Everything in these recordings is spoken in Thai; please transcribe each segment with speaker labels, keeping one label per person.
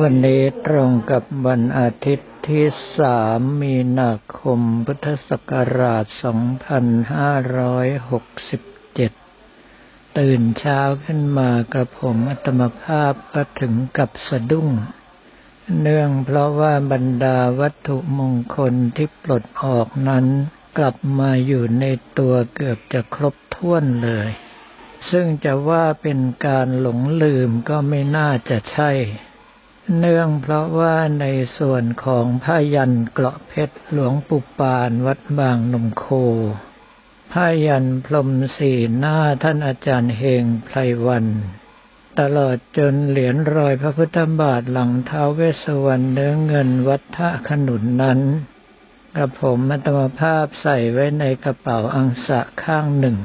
Speaker 1: วันนี้ตรงกับวันอาทิตย์ที่สามมีนาคมพุทธศักราช 2567 ตื่นเช้าขึ้นมากระผมอัตมภาพก็ถึงกับสะดุ้ง เนื่องเพราะว่าบรรดาวัตถุมงคลที่ปลดออกนั้น กลับมาอยู่ในตัวเกือบจะครบถ้วนเลย ซึ่งจะว่าเป็นการหลงลืมก็ไม่น่าจะใช่ เนื่องเพราะว่าในส่วนของผ้ายันเกราะเพชรหลวงปุปานวัดบางนมโคผ้ายันพรมสีหน้าท่านอาจารย์เฮงไพรวัน ตลอดจนเหรียญรอยพระพุทธบาทหลังเท้าเวสวรรณเนื้อเงินวัดท่าขนุนนั้นกระผมมัตมภาพใส่ไว้ในกระเป๋าอังสะข้างหนึ่ง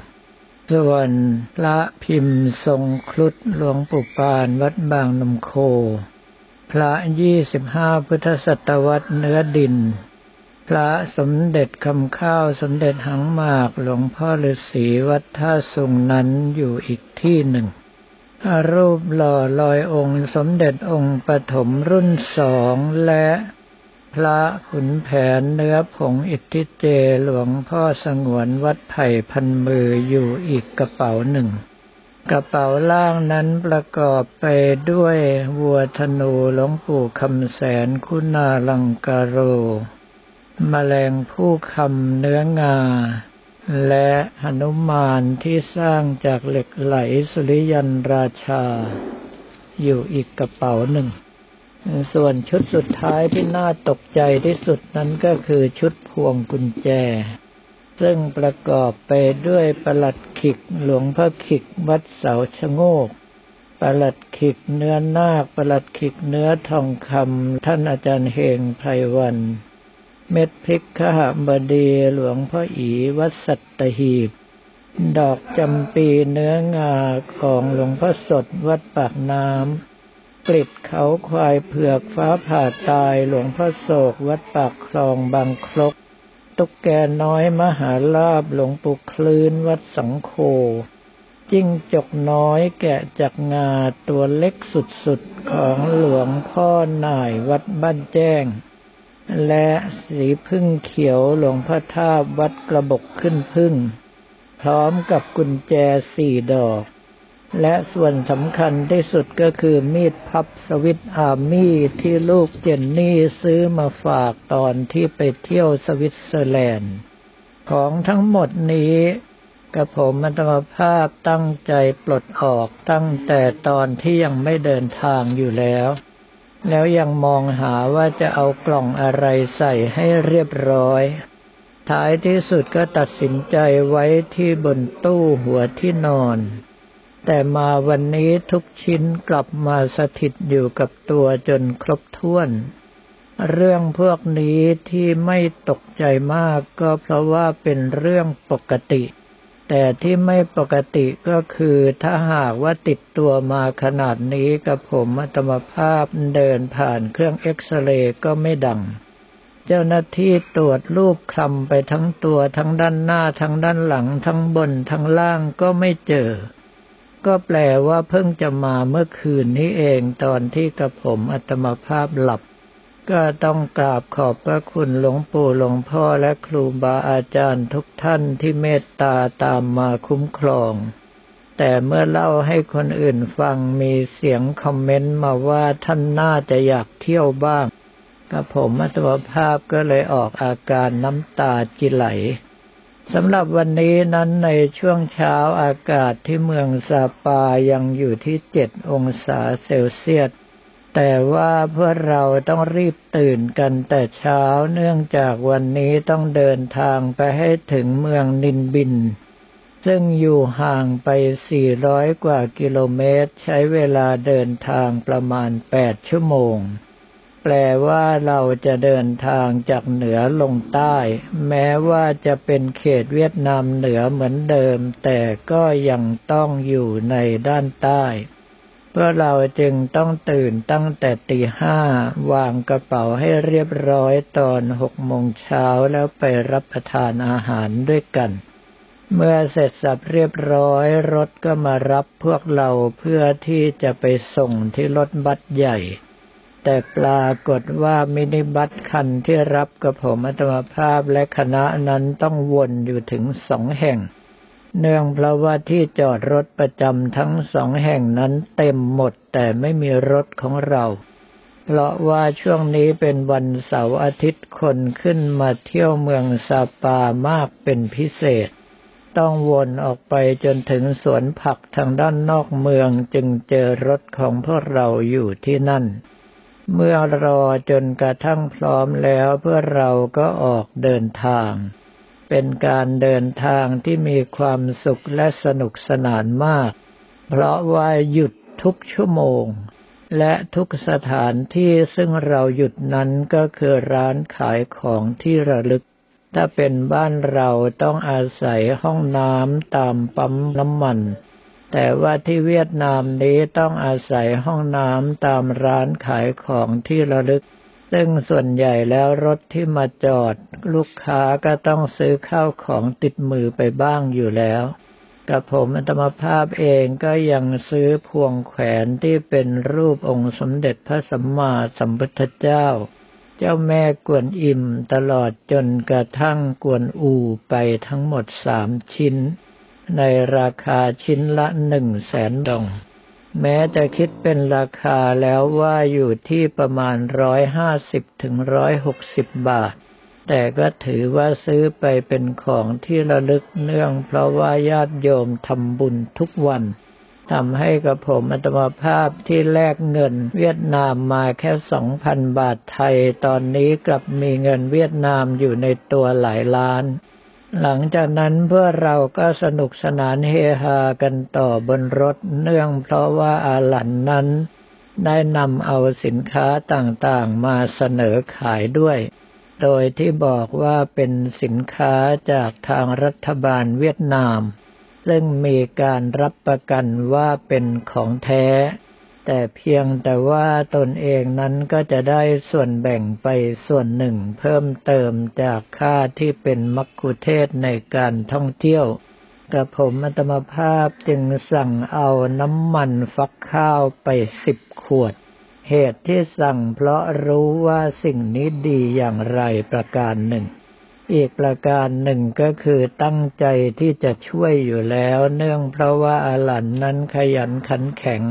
Speaker 1: ส่วนละพิมพ์ทรงครุฑหลวงปุปานวัดบางนมโค พระยี่สิบห้าพุทธศตวรรษเนื้อดิน พระสมเด็จคำข้าวสมเด็จหังมากหลวงพ่อฤาษีวัดท่าสุงนั้นอยู่อีกที่หนึ่งรูปหล่อลอยองค์สมเด็จองค์ปฐมรุ่นสองและพระขุนแผนเนื้อผงอิทธิเจหลวงพ่อสงวนวัดไผ่พันมืออยู่อีกกระเป๋าหนึ่ง กระเป๋าล่างนั้นประกอบไปด้วยวัวธนูหลวงปู่คำแสนคุณาลังกาโรมแมลงผู้คำเนื้องา และหนุมานที่สร้างจากเหล็กไหลสุริยันราชา อยู่อีกกระเป๋าหนึ่ง ส่วนชุดสุดท้ายที่น่าตกใจที่สุดนั้นก็คือชุดพวงกุญแจ ซึ่งประกอบไปด้วยประหลัดขิกหลวงพ่อขิกวัดเสาชะโงกประหลัดขิกเนื้อนาคประหลัดขิกเนื้อทองคำท่านอาจารย์เฮงไพรวัน เม็ดพริกขหบดีหลวงพ่ออีวัดสัตหีบ ดอกจำปีเนื้องาของหลวงพ่อสดวัดปากน้ำกลิดเขาควายเผือกฟ้าผ่าตายหลวงพ่อโศกวัดปากคลองบางครก ตุ๊กแกน้อยมหาลาบหลวงปู่คลื่นวัดสังโฆจิ้งจกน้อยแกะจากงาตัวเล็กสุดๆ ของหลวงพ่อหน่ายวัดบ้านแจ้ง และสีพึ่งเขียวหลวงพ่อท่าวัดกระบกขึ้นพึ่ง พร้อมกับกุญแจสี่ดอก และส่วนสำคัญที่สุดก็คือมีดพับสวิตอาร์มี่ที่ลูกเจนนี่ซื้อมาฝากตอนที่ไปเที่ยวสวิตเซอร์แลนด์ ของทั้งหมดนี้กระผมมัตมภาพตั้งใจปลดออกตั้งแต่ตอนที่ยังไม่เดินทางอยู่แล้ว แล้วยังมองหาว่าจะเอากล่องอะไรใส่ให้เรียบร้อยท้ายที่สุดก็ตัดสินใจไว้ที่บนตู้หัวที่นอน แต่มาวันนี้ทุกชิ้นกลับมาสถิตอยู่กับตัวจนครบถ้วน เรื่องพวกนี้ที่ไม่ตกใจมากก็เพราะว่าเป็นเรื่องปกติ แต่ที่ไม่ปกติก็คือถ้าหากว่าติดตัวมาขนาดนี้กับผมอัตมภาพเดินผ่านเครื่องเอ็กซเรย์ก็ไม่ดังเจ้าหน้าที่ตรวจรูปคลำไปทั้งตัวทั้งด้านหน้าทั้งด้านหลังทั้งบนทั้งล่างก็ไม่เจอ ก็แปลว่าเพิ่งจะมาเมื่อคืนนี้เองตอนที่กระผมอัตมภาพหลับ ก็ต้องกราบขอบพระคุณหลวงปู่หลวงพ่อและครูบาอาจารย์ทุกท่านที่เมตตาตามมาคุ้มครอง แต่เมื่อเล่าให้คนอื่นฟังมีเสียงคอมเมนต์มาว่าท่านน่าจะอยากเที่ยวบ้างกระผมอัตมภาพก็เลยออกอาการน้ำตาจิไหล สำหรับวันนี้นั้นในช่วงเช้าอากาศที่เมืองซาปายังอยู่ที่เจ็ดองศาเซลเซียส แต่ว่าเพื่อเราต้องรีบตื่นกันแต่เช้าเนื่องจากวันนี้ต้องเดินทางไปให้ถึงเมืองนินบิน ซึ่งอยู่ห่างไป 400 กว่ากิโลเมตร ใช้เวลาเดินทางประมาณ 8 ชั่วโมง ลว่าเราจะเดินทางจากเหนือลงใต้ แม้ว่าจะเป็นเขตเวียดนามเหนือเหมือนเดิม แต่ก็ยังต้องอยู่ในด้านใต้เพื่อเราจึงต้องตื่นตั้งแต่ตีห้าวางกระเป๋าให้เรียบร้อยตอนหกโมงเช้าแล้วไปรับประทานอาหารด้วยกันเมื่อเสร็จสับเรียบร้อยรถก็มารับพวกเราเพื่อที่จะไปส่งที่รถบัสใหญ่ แต่ปรากฏว่ามินิบัสคันที่รับกระผมอัตมภาพและคณะนั้นต้องวนอยู่ถึงสองแห่ง เนื่องเพราะว่าที่จอดรถประจำทั้งสองแห่งนั้นเต็มหมดแต่ไม่มีรถของเรา เพราะว่าช่วงนี้เป็นวันเสาร์อาทิตย์คนขึ้นมาเที่ยวเมืองซาปามากเป็นพิเศษ ต้องวนออกไปจนถึงสวนผักทางด้านนอกเมืองจึงเจอรถของพวกเราอยู่ที่นั่น เมื่อรอจนกระทั่งพร้อมแล้วเพื่อเราก็ออกเดินทาง เป็นการเดินทางที่มีความสุขและสนุกสนานมาก เพราะว่าหยุดทุกชั่วโมง และทุกสถานที่ซึ่งเราหยุดนั้นก็คือร้านขายของที่ระลึก ถ้าเป็นบ้านเราต้องอาศัยห้องน้ำตามปั๊มน้ำมัน แต่ว่าที่เวียดนามนี้ต้องอาศัยห้องน้ำตามร้านขายของที่ระลึก ซึ่งส่วนใหญ่แล้วรถที่มาจอด ลูกค้าก็ต้องซื้อข้าวของติดมือไปบ้างอยู่แล้วกับผมอัตมภาพเองก็ยังซื้อพวงแขวนที่เป็นรูปองค์สมเด็จพระสัมมาสัมพุทธเจ้า เจ้าแม่กวนอิมตลอดจนกระทั่งกวนอูไปทั้งหมดสามชิ้น ในราคาชิ้นละหนึ่งแสนดอง แม้จะคิดเป็นราคาแล้วว่าอยู่ที่ประมาณร้อยห้าสิบถึงร้อยหกสิบบาท แต่ก็ถือว่าซื้อไปเป็นของที่ระลึกเนื่อง เพราะว่าญาติโยมทำบุญทุกวันทำให้กับผมอัตมาภาพที่แลกเงินเวียดนามมาแค่สองพันบาทไทย ตอนนี้กลับมีเงินเวียดนามอยู่ในตัวหลายล้าน หลังจากนั้นเพื่อเราก็สนุกสนานเฮฮากันต่อบนรถเนื่องเพราะว่าอาหลันนั้นได้นำเอาสินค้าต่างๆมาเสนอขายด้วย โดยที่บอกว่าเป็นสินค้าจากทางรัฐบาลเวียดนาม ซึ่งมีการรับประกันว่าเป็นของแท้ แต่เพียงแต่ว่าตนเองนั้นก็จะได้ส่วนแบ่งไปส่วนหนึ่งเพิ่มเติมจากค่าที่เป็นมักคุเทศในการท่องเที่ยวกระผมอัตมภาพจึงสั่งเอาน้ำมันฟักข้าวไปสิบขวด เหตุที่สั่งเพราะรู้ว่าสิ่งนี้ดีอย่างไรประการหนึ่ง อีกประการหนึ่งก็คือตั้งใจที่จะช่วยอยู่แล้ว เนื่องเพราะว่าอาหลันนั้นขยันขันแข็ง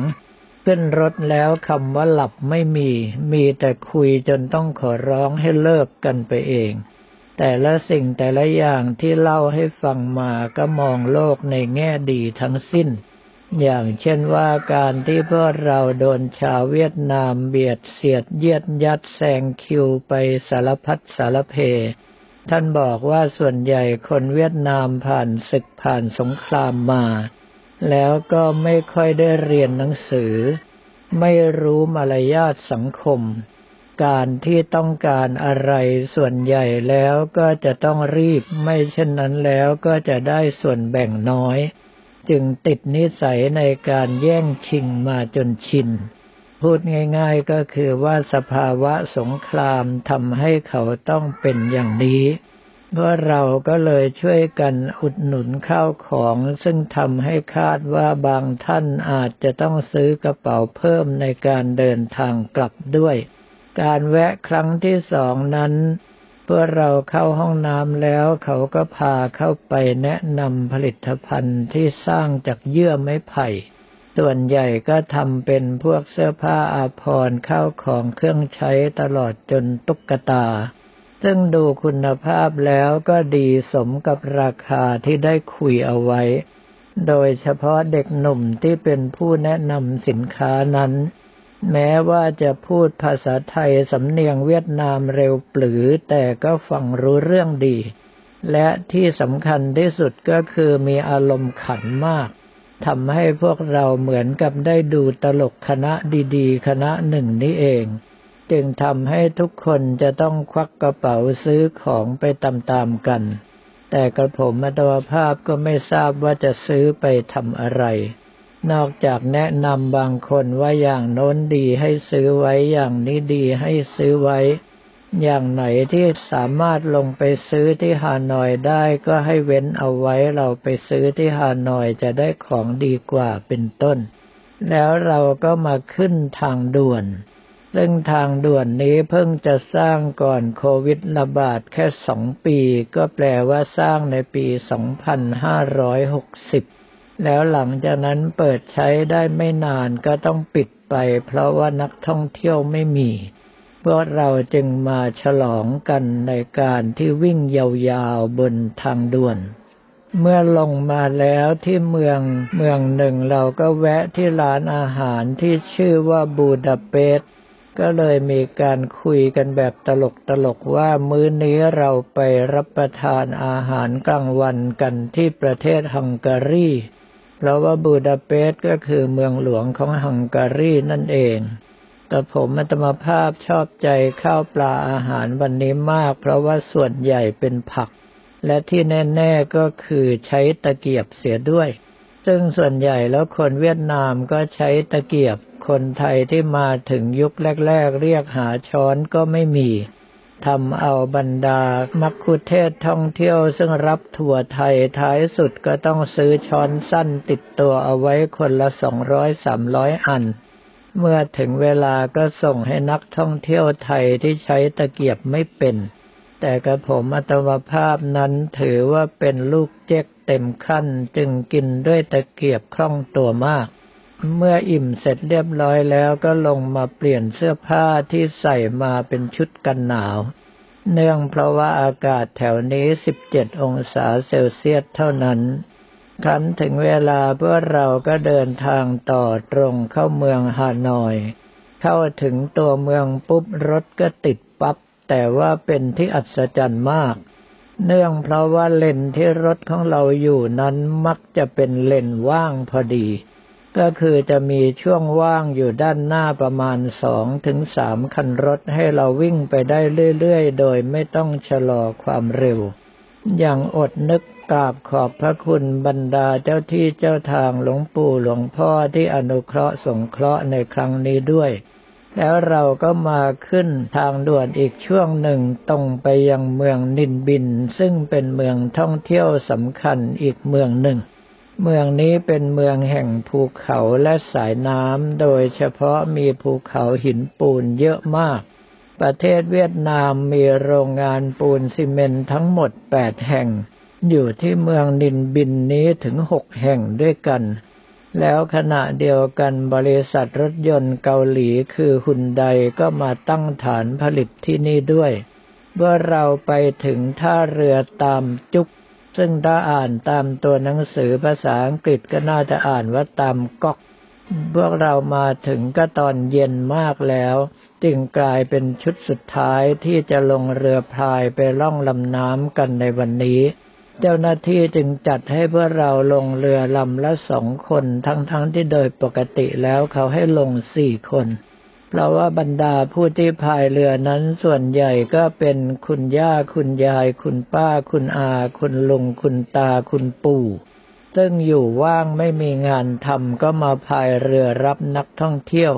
Speaker 1: ขึ้นรถแล้วคำว่าหลับไม่มี มีแต่คุยจนต้องขอร้องให้เลิกกันไปเอง แต่ละสิ่งแต่ละอย่างที่เล่าให้ฟังมาก็มองโลกในแง่ดีทั้งสิ้น อย่างเช่นว่าการที่พวกเราโดนชาวเวียดนามเบียดเสียดเยียดยัดแซงคิวไปสารพัดสารเพ ท่านบอกว่าส่วนใหญ่คนเวียดนามผ่านศึกผ่านสงครามมา แล้วก็ไม่ค่อยได้เรียนหนังสือ ไม่รู้มารยาทสังคม การที่ต้องการอะไรส่วนใหญ่แล้วก็จะต้องรีบ ไม่เช่นนั้นแล้วก็จะได้ส่วนแบ่งน้อย จึงติดนิสัยในการแย่งชิงมาจนชิน พูดง่ายๆก็คือว่าสภาวะสงครามทำให้เขาต้องเป็นอย่างนี้ พราะเราก็เลยช่วยกันอุดหนุนข้าวของ ซึ่งทำให้คาดว่าบางท่านอาจจะต้องซื้อกระเป๋าเพิ่มในการเดินทางกลับด้วย การแวะครั้งที่สองนั้นเพื่อเราเข้าห้องน้ำแล้วเขาก็พาเข้าไปแนะนำผลิตภัณฑ์ที่สร้างจากเยื่อไม้ไผ่ ส่วนใหญ่ก็ทำเป็นพวกเสื้อผ้าอาภรณ์ข้าวของเครื่องใช้ตลอดจนตุ๊กตา ซึ่งดูคุณภาพแล้วก็ดีสมกับราคาที่ได้คุยเอาไว้ โดยเฉพาะเด็กหนุ่มที่เป็นผู้แนะนำสินค้านั้น แม้ว่าจะพูดภาษาไทยสำเนียงเวียดนามเร็วปรือ แต่ก็ฟังรู้เรื่องดี และที่สำคัญที่สุดก็คือมีอารมณ์ขันมากทำให้พวกเราเหมือนกับได้ดูตลกคณะดีๆ คณะหนึ่งนี้เอง จึงทำให้ทุกคนจะต้องควักกระเป๋าซื้อของไปตามๆกัน แต่กระผมอัตวภาพก็ไม่ทราบว่าจะซื้อไปทำอะไร นอกจากแนะนำบางคนว่าอย่างโน้นดีให้ซื้อไว้อย่างนี้ดีให้ซื้อไว้ อย่างไหนที่สามารถลงไปซื้อที่ฮานอยได้ก็ให้เว้นเอาไว้เราไปซื้อที่ฮานอยจะได้ของดีกว่าเป็นต้น แล้วเราก็มาขึ้นทางด่วน ซึ่งทางด่วนนี้เพิ่งจะสร้างก่อนโควิดระบาดแค่สองปี ก็แปลว่าสร้างในปี 2560 แล้วหลังจากนั้นเปิดใช้ได้ไม่นานก็ต้องปิดไป เพราะว่านักท่องเที่ยวไม่มี พวกเราจึงมาฉลองกันในการที่วิ่งยาวๆบนทางด่วนเมื่อลงมาแล้วที่เมืองเมืองหนึ่งเราก็แวะที่ร้านอาหารที่ชื่อว่าบูดาเปสต์ ก็เลยมีการคุยกันแบบตลกๆว่ามื้อนี้เราไปรับประทานอาหารกลางวันกันที่ประเทศฮังการี เพราะว่าบูดาเปสต์ก็คือเมืองหลวงของฮังการีนั่นเอง แต่ผมอัตมาภาพชอบใจข้าวปลาอาหารวันนี้มาก เพราะว่าส่วนใหญ่เป็นผัก และที่แน่ ๆก็คือใช้ตะเกียบเสียด้วย ซึ่งส่วนใหญ่แล้วคนเวียดนามก็ใช้ตะเกียบ คนไทยที่มาถึงยุคแรก ๆ เรียกหาช้อนก็ไม่มีทำเอาบรรดามักคุเทศท่องเที่ยวซึ่งรับถั่วไทยท้ายสุดก็ต้องซื้อช้อนสั้นติดตัวเอาไว้คนละสองร้อยสามร้อยอัน เมื่อถึงเวลาก็ส่งให้นักท่องเที่ยวไทยที่ใช้ตะเกียบไม่เป็น แต่กระผมอัตมภาพนั้นถือว่าเป็นลูกเจ๊กเต็มขั้นจึงกินด้วยตะเกียบคล่องตัวมาก เมื่ออิ่มเสร็จเรียบร้อยแล้วก็ลงมาเปลี่ยนเสื้อผ้าที่ใส่มาเป็นชุดกันหนาว เนื่องเพราะว่าอากาศแถวนี้ 17 องศาเซลเซียสเท่านั้น ครั้นถึงเวลาพวกเราก็เดินทางต่อตรงเข้าเมืองฮานอย เข้าถึงตัวเมืองปุ๊บรถก็ติดปับ๊บแต่ว่าเป็นที่อัศจรรย์มาก เนื่องเพราะว่าเลนที่รถของเราอยู่นั้นมักจะเป็นเลนว่างพอดี ก็คือจะมีช่วงว่างอยู่ด้านหน้าประมาณสองถึงสามคันรถให้เราวิ่งไปได้เรื่อยๆ โดยไม่ต้องชะลอความเร็ว อย่างอดนึกกราบขอบพระคุณบรรดาเจ้าที่เจ้าทางหลวงปู่หลวงพ่อที่อนุเคราะห์สงเคราะห์ในครั้งนี้ด้วย แล้วเราก็มาขึ้นทางด่วนอีกช่วงหนึ่งตรงไปยังเมืองนินบิน ซึ่งเป็นเมืองท่องเที่ยวสำคัญอีกเมืองหนึ่ง เมืองนี้เป็นเมืองแห่งภูเขาและสายน้ำ โดยเฉพาะมีภูเขาหินปูนเยอะมาก ประเทศเวียดนามมีโรงงานปูนซีเมนต์ทั้งหมดแปดแห่ง อยู่ที่เมืองนินบินนี้ถึงหกแห่งด้วยกัน แล้วขณะเดียวกันบริษัทรถยนต์เกาหลีคือฮุนไดก็มาตั้งฐานผลิตที่นี่ด้วย เมื่อเราไปถึงท่าเรือตามจุก ซึ่งถ้าอ่านตามตัวหนังสือภาษาอังกฤษก็น่าจะอ่านว่าตามก๊อกพวกเรามาถึงก็ตอนเย็นมากแล้ว จึงกลายเป็นชุดสุดท้ายที่จะลงเรือพายไปล่องลำน้ำกันในวันนี้ เจ้าหน้าที่จึงจัดให้พวกเราลงเรือลำละสองคน ทั้งๆทที่โดยปกติแล้วเขาให้ลงสี่คน เพราะว่าบรรดาผู้ที่พายเรือนั้นส่วนใหญ่ก็เป็นคุณย่าคุณยาย คุณป้า คุณอา คุณลุง คุณตา คุณปู่ ซึ่งอยู่ว่างไม่มีงานทำก็มาพายเรือรับนักท่องเที่ยว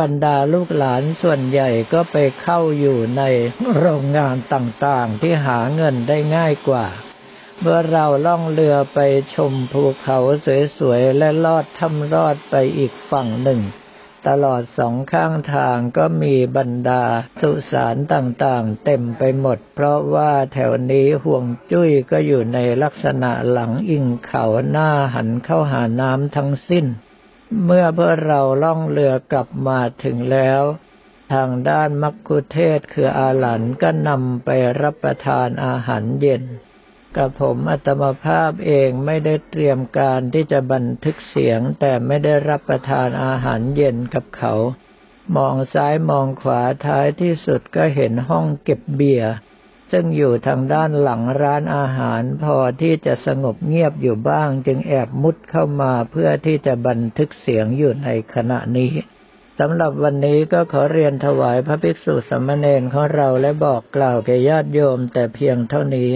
Speaker 1: บรรดาลูกหลานส่วนใหญ่ก็ไปเข้าอยู่ในโรงงานต่างๆ ที่หาเงินได้ง่ายกว่า เมื่อเราล่องเรือไปชมภูเขาสวยๆและลอดถ้ำรอดไปอีกฝั่งหนึ่ง ตลอดสองข้างทางก็มีบรรดาสุสานต่างๆ เต็มไปหมด เพราะว่าแถวนี้ห่วงจุ้ยก็อยู่ในลักษณะหลังอิงเขาหน้าหันเข้าหาน้ำทั้งสิ้น เมื่อเพื่อเราล่องเรือกลับมาถึงแล้ว ทางด้านมักคุเทศคืออาหลันก็นำไปรับประทานอาหารเย็น กับผมอัตมภาพเองไม่ได้เตรียมการที่จะบันทึกเสียง แต่ไม่ได้รับประทานอาหารเย็นกับเขา มองซ้ายมองขวาท้ายที่สุดก็เห็นห้องเก็บเบียร์ซึ่งอยู่ทางด้านหลังร้านอาหารพอที่จะสงบเงียบอยู่บ้าง จึงแอบมุดเข้ามาเพื่อที่จะบันทึกเสียงอยู่ในขณะนี้สำหรับวันนี้ก็ขอเรียนถวายพระภิกษุสมณเณรของเราและบอกกล่าวแก่ญาติโยมแต่เพียงเท่านี้